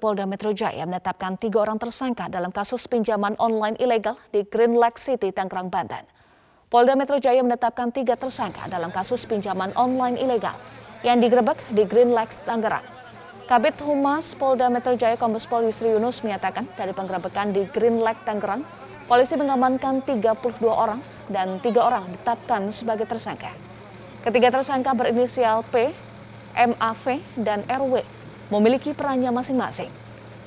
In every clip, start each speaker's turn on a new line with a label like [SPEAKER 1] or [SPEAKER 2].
[SPEAKER 1] Polda Metro Jaya menetapkan tiga orang tersangka dalam kasus pinjaman online ilegal di Green Lake City, Tangerang, Banten. Polda Metro Jaya menetapkan tiga tersangka dalam kasus pinjaman online ilegal yang digerebek di Green Lakes, Tangerang. Kabit Humas Polda Metro Jaya Kombes Pol Yusri Yunus menyatakan dari penggerebekan di Green Lake, Tangerang, polisi mengamankan 32 orang dan tiga orang ditetapkan sebagai tersangka. Ketiga tersangka berinisial P, MAV, dan RW memiliki perannya masing-masing.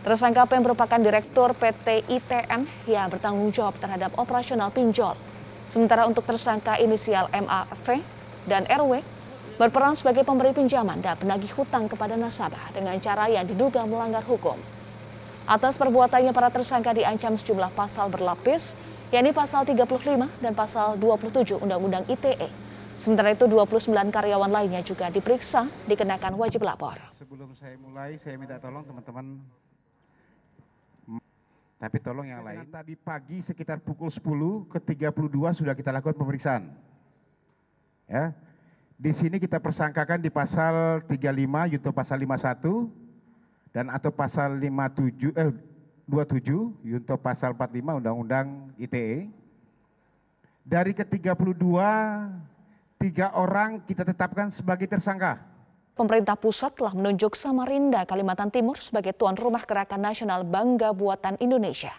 [SPEAKER 1] Tersangka P merupakan Direktur PT ITN yang bertanggung jawab terhadap operasional pinjol. Sementara untuk tersangka inisial MAV dan RW berperan sebagai pemberi pinjaman dan penagih hutang kepada nasabah dengan cara yang diduga melanggar hukum. Atas perbuatannya para tersangka diancam sejumlah pasal berlapis, yakni pasal 35 dan pasal 27 Undang-Undang ITE Sementara itu 29 karyawan lainnya juga diperiksa dikenakan wajib lapor.
[SPEAKER 2] Sebelum saya mulai saya minta tolong teman-teman tapi tolong yang lain. Tadi pagi sekitar pukul 10 ke 32 sudah kita lakukan pemeriksaan. Ya. Di sini kita persangkakan di pasal 35 yaitu pasal 51 dan atau pasal 57 eh 27 yaitu pasal 45 Undang-Undang ITE. Dari ke-32 tiga orang kita tetapkan sebagai tersangka.
[SPEAKER 1] Pemerintah pusat telah menunjuk Samarinda, Kalimantan Timur sebagai tuan rumah gerakan nasional Bangga Buatan Indonesia.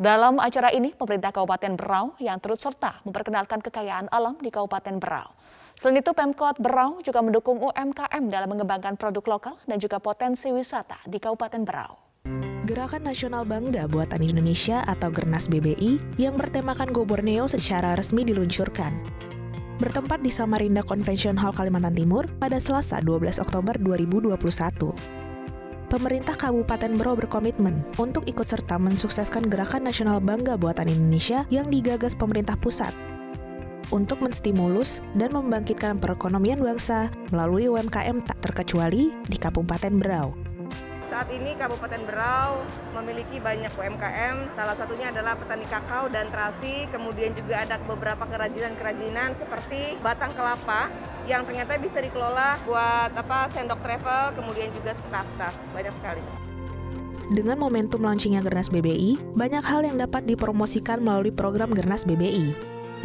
[SPEAKER 1] Dalam acara ini, pemerintah Kabupaten Berau yang turut serta memperkenalkan kekayaan alam di Kabupaten Berau. Selain itu, Pemkot Berau juga mendukung UMKM dalam mengembangkan produk lokal dan juga potensi wisata di Kabupaten Berau.
[SPEAKER 3] Gerakan Nasional Bangga Buatan Indonesia atau Gernas BBI yang bertemakan Go Borneo secara resmi diluncurkan bertempat di Samarinda Convention Hall Kalimantan Timur pada Selasa 12 Oktober 2021. Pemerintah Kabupaten Berau berkomitmen untuk ikut serta mensukseskan Gerakan Nasional Bangga Buatan Indonesia yang digagas pemerintah pusat untuk menstimulus dan membangkitkan perekonomian bangsa melalui UMKM tak terkecuali di Kabupaten Berau.
[SPEAKER 4] Saat ini Kabupaten Berau memiliki banyak UMKM, salah satunya adalah petani kakao dan terasi, kemudian juga ada beberapa kerajinan-kerajinan seperti batang kelapa yang ternyata bisa dikelola buat apa sendok travel, kemudian juga tas-tas, banyak sekali.
[SPEAKER 3] Dengan momentum launchingnya Gernas BBI, banyak hal yang dapat dipromosikan melalui program Gernas BBI.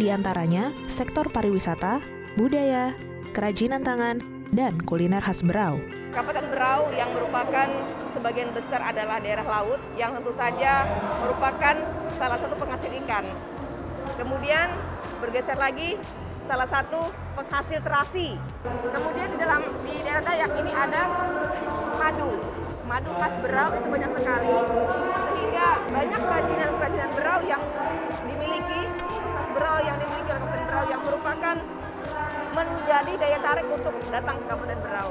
[SPEAKER 3] Di antaranya, sektor pariwisata, budaya, kerajinan tangan, dan kuliner khas Berau.
[SPEAKER 4] Kabupaten Berau yang merupakan sebagian besar adalah daerah laut yang tentu saja merupakan salah satu penghasil ikan. Kemudian bergeser lagi salah satu penghasil terasi. Kemudian di dalam di daerah Dayak ini ada madu. Madu khas Berau itu banyak sekali sehingga banyak kerajinan-kerajinan Berau menjadi daya tarik untuk datang ke Kabupaten Berau.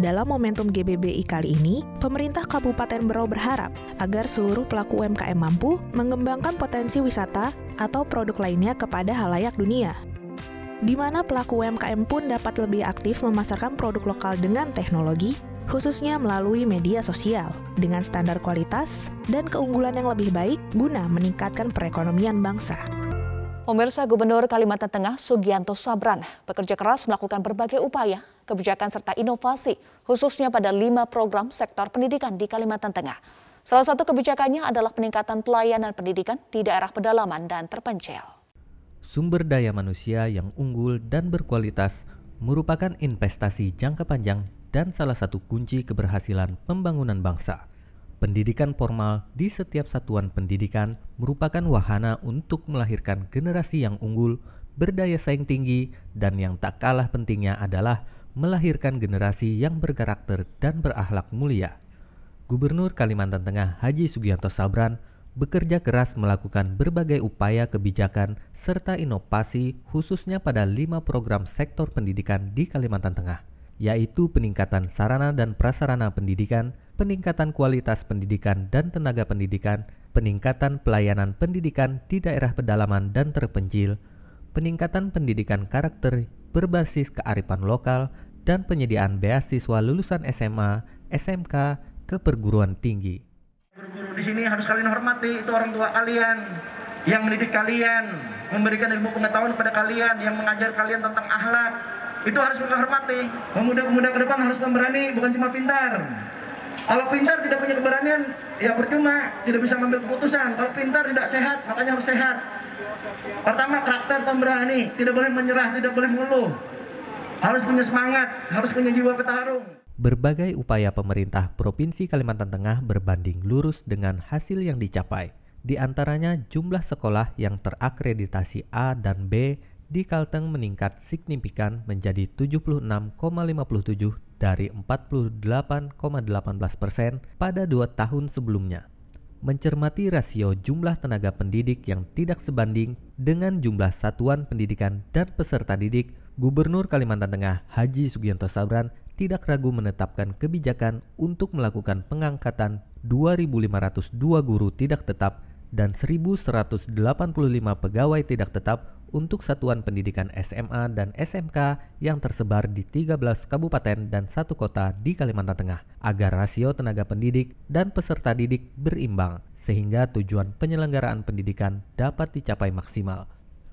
[SPEAKER 3] Dalam momentum GBBI kali ini, pemerintah Kabupaten Berau berharap agar seluruh pelaku UMKM mampu mengembangkan potensi wisata atau produk lainnya kepada halayak dunia. Di mana pelaku UMKM pun dapat lebih aktif memasarkan produk lokal dengan teknologi, khususnya melalui media sosial, dengan standar kualitas dan keunggulan yang lebih baik guna meningkatkan perekonomian bangsa.
[SPEAKER 1] Pemirsa Gubernur Kalimantan Tengah Sugianto Sabran bekerja keras melakukan berbagai upaya, kebijakan serta inovasi khususnya pada lima program sektor pendidikan di Kalimantan Tengah. Salah satu kebijakannya adalah peningkatan pelayanan pendidikan di daerah pedalaman dan terpencil.
[SPEAKER 5] Sumber daya manusia yang unggul dan berkualitas merupakan investasi jangka panjang dan salah satu kunci keberhasilan pembangunan bangsa. Pendidikan formal di setiap satuan pendidikan merupakan wahana untuk melahirkan generasi yang unggul, berdaya saing tinggi, dan yang tak kalah pentingnya adalah melahirkan generasi yang berkarakter dan berakhlak mulia. Gubernur Kalimantan Tengah Haji Sugianto Sabran bekerja keras melakukan berbagai upaya kebijakan serta inovasi khususnya pada lima program sektor pendidikan di Kalimantan Tengah, yaitu peningkatan sarana dan prasarana pendidikan, peningkatan kualitas pendidikan dan tenaga pendidikan, peningkatan pelayanan pendidikan di daerah pedalaman dan terpencil, peningkatan pendidikan karakter berbasis kearifan lokal, dan penyediaan beasiswa lulusan SMA, SMK ke perguruan tinggi.
[SPEAKER 6] Guru-guru di sini harus kalian hormati, itu orang tua kalian yang mendidik kalian, memberikan ilmu pengetahuan kepada kalian, yang mengajar kalian tentang akhlak. Itu harus kita hormati. Pemuda-pemuda ke depan harus memberani, bukan cuma pintar Kalau pintar tidak punya keberanian, ya percuma, tidak bisa mengambil keputusan. Kalau pintar tidak sehat, makanya harus sehat. Pertama karakter pemberani, tidak boleh menyerah, tidak boleh mengeluh. Harus punya semangat, harus punya jiwa petarung.
[SPEAKER 5] Berbagai upaya pemerintah Provinsi Kalimantan Tengah berbanding lurus dengan hasil yang dicapai. Di antaranya jumlah sekolah yang terakreditasi A dan B di Kalteng meningkat signifikan menjadi 76,57 dari 48,18 persen pada dua tahun sebelumnya. Mencermati rasio jumlah tenaga pendidik yang tidak sebanding dengan jumlah satuan pendidikan dan peserta didik, Gubernur Kalimantan Tengah Haji Sugianto Sabran tidak ragu menetapkan kebijakan untuk melakukan pengangkatan 2.502 guru tidak tetap dan 1.185 pegawai tidak tetap untuk satuan pendidikan SMA dan SMK yang tersebar di 13 kabupaten dan satu kota di Kalimantan Tengah agar rasio tenaga pendidik dan peserta didik berimbang sehingga tujuan penyelenggaraan pendidikan dapat dicapai maksimal.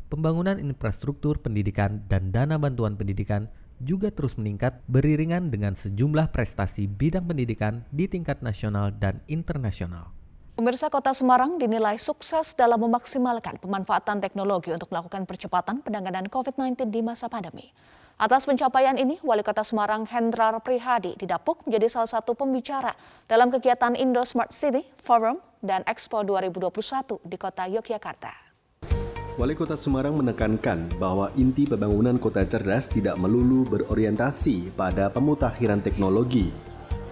[SPEAKER 5] Pembangunan infrastruktur pendidikan dan dana bantuan pendidikan juga terus meningkat beriringan dengan sejumlah prestasi bidang pendidikan di tingkat nasional dan internasional.
[SPEAKER 1] Pemirsa Kota Semarang dinilai sukses dalam memaksimalkan pemanfaatan teknologi untuk melakukan percepatan penanganan COVID-19 di masa pandemi. Atas pencapaian ini, Wali Kota Semarang Hendrar Prihadi didapuk menjadi salah satu pembicara dalam kegiatan Indo Smart City Forum dan Expo 2021 di Kota Yogyakarta.
[SPEAKER 7] Wali Kota Semarang menekankan bahwa inti pembangunan kota cerdas tidak melulu berorientasi pada pemutakhiran teknologi.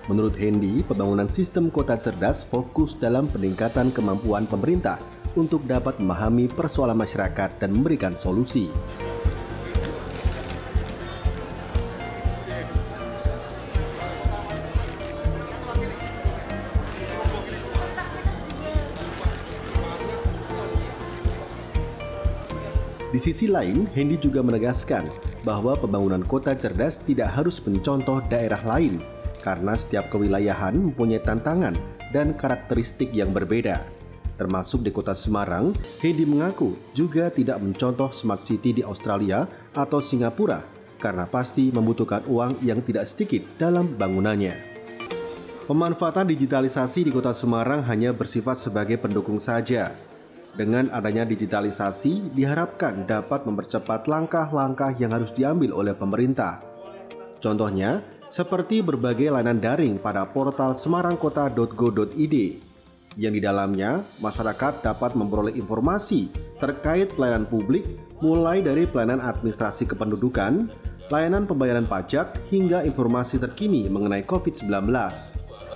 [SPEAKER 7] Menurut Hendy, pembangunan sistem kota cerdas fokus dalam peningkatan kemampuan pemerintah untuk dapat memahami persoalan masyarakat dan memberikan solusi. Di sisi lain, Hendy juga menegaskan bahwa pembangunan kota cerdas tidak harus mencontoh daerah lain karena setiap kewilayahan mempunyai tantangan dan karakteristik yang berbeda. Termasuk di kota Semarang, Hendy mengaku juga tidak mencontoh smart city di Australia atau Singapura karena pasti membutuhkan uang yang tidak sedikit dalam bangunannya. Pemanfaatan digitalisasi di kota Semarang hanya bersifat sebagai pendukung saja, dengan adanya digitalisasi, diharapkan dapat mempercepat langkah-langkah yang harus diambil oleh pemerintah. Contohnya, seperti berbagai layanan daring pada portal semarangkota.go.id, yang di dalamnya masyarakat dapat memperoleh informasi terkait pelayanan publik mulai dari pelayanan administrasi kependudukan, layanan pembayaran pajak, hingga informasi terkini mengenai COVID-19.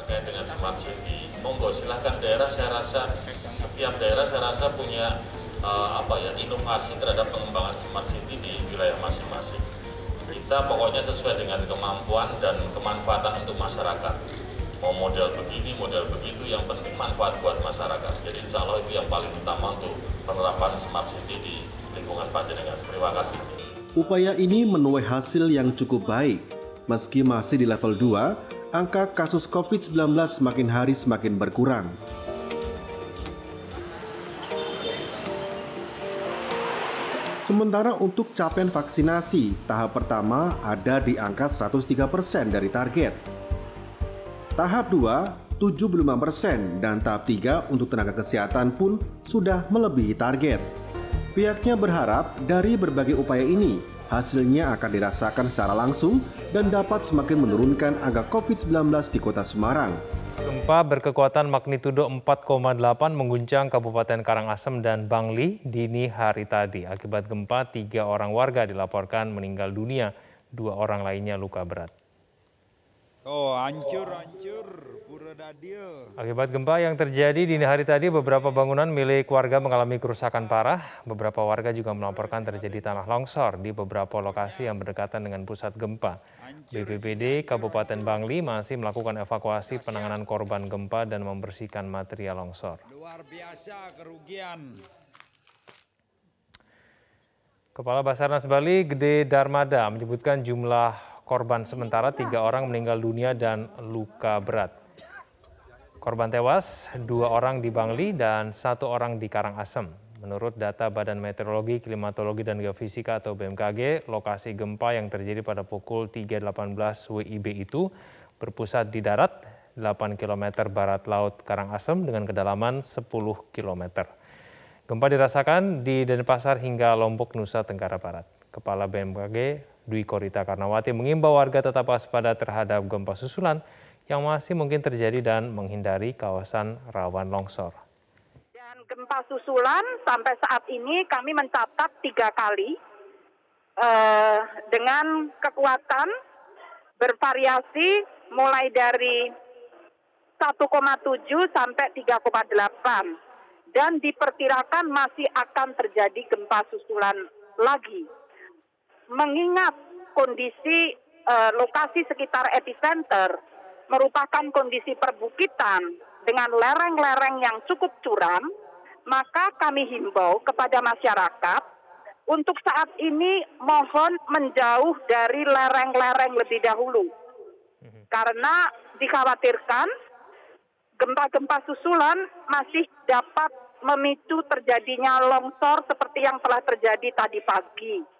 [SPEAKER 8] Terkait dengan Smart City, monggo silahkan daerah saya rasa setiap daerah saya rasa punya uh, apa ya inovasi terhadap pengembangan smart city di wilayah masing-masing. Kita pokoknya sesuai dengan kemampuan dan kemanfaatan untuk masyarakat. Mau model begini, model begitu, yang penting manfaat buat masyarakat. Jadi insya Allah itu yang paling utama untuk penerapan smart city di lingkungan Panjenengan. Terima kasih.
[SPEAKER 7] Upaya ini menuai hasil yang cukup baik. Meski masih di level 2, angka kasus COVID-19 semakin hari semakin berkurang. Sementara untuk capaian vaksinasi, tahap pertama ada di angka 103% dari target. Tahap 2, 75% dan tahap 3 untuk tenaga kesehatan pun sudah melebihi target. Pihaknya berharap dari berbagai upaya ini, hasilnya akan dirasakan secara langsung dan dapat semakin menurunkan angka COVID-19 di kota Semarang.
[SPEAKER 9] Gempa berkekuatan magnitudo 4,8 mengguncang Kabupaten Karangasem dan Bangli dini hari tadi. Akibat gempa, tiga orang warga dilaporkan meninggal dunia, dua orang lainnya luka berat.
[SPEAKER 10] Oh, hancur, hancur. Pura
[SPEAKER 9] Akibat gempa yang terjadi dini hari tadi, beberapa bangunan milik warga mengalami kerusakan parah. Beberapa warga juga melaporkan terjadi tanah longsor di beberapa lokasi yang berdekatan dengan pusat gempa. BPBD Kabupaten Bangli masih melakukan evakuasi penanganan korban gempa dan membersihkan material longsor.
[SPEAKER 10] Luar biasa kerugian.
[SPEAKER 9] Kepala Basarnas Bali Gede Darmada menyebutkan jumlah Korban sementara tiga orang meninggal dunia dan luka berat. Korban tewas, dua orang di Bangli dan satu orang di Karangasem. Menurut data Badan Meteorologi, Klimatologi, dan Geofisika atau BMKG, lokasi gempa yang terjadi pada pukul 3.18 WIB itu berpusat di darat 8 km barat laut Karangasem dengan kedalaman 10 km. Gempa dirasakan di Denpasar hingga Lombok, Nusa Tenggara Barat. Kepala BMKG Dwi Korita Karnawati mengimbau warga tetap waspada terhadap gempa susulan yang masih mungkin terjadi dan menghindari kawasan rawan longsor.
[SPEAKER 11] Dan gempa susulan sampai saat ini kami mencatat tiga kali eh, dengan kekuatan bervariasi mulai dari 1,7 sampai 3,8 dan diperkirakan masih akan terjadi gempa susulan lagi. Mengingat kondisi eh, lokasi sekitar epicenter merupakan kondisi perbukitan dengan lereng-lereng yang cukup curam, maka kami himbau kepada masyarakat untuk saat ini mohon menjauh dari lereng-lereng lebih dahulu. Karena dikhawatirkan gempa-gempa susulan masih dapat memicu terjadinya longsor seperti yang telah terjadi tadi pagi.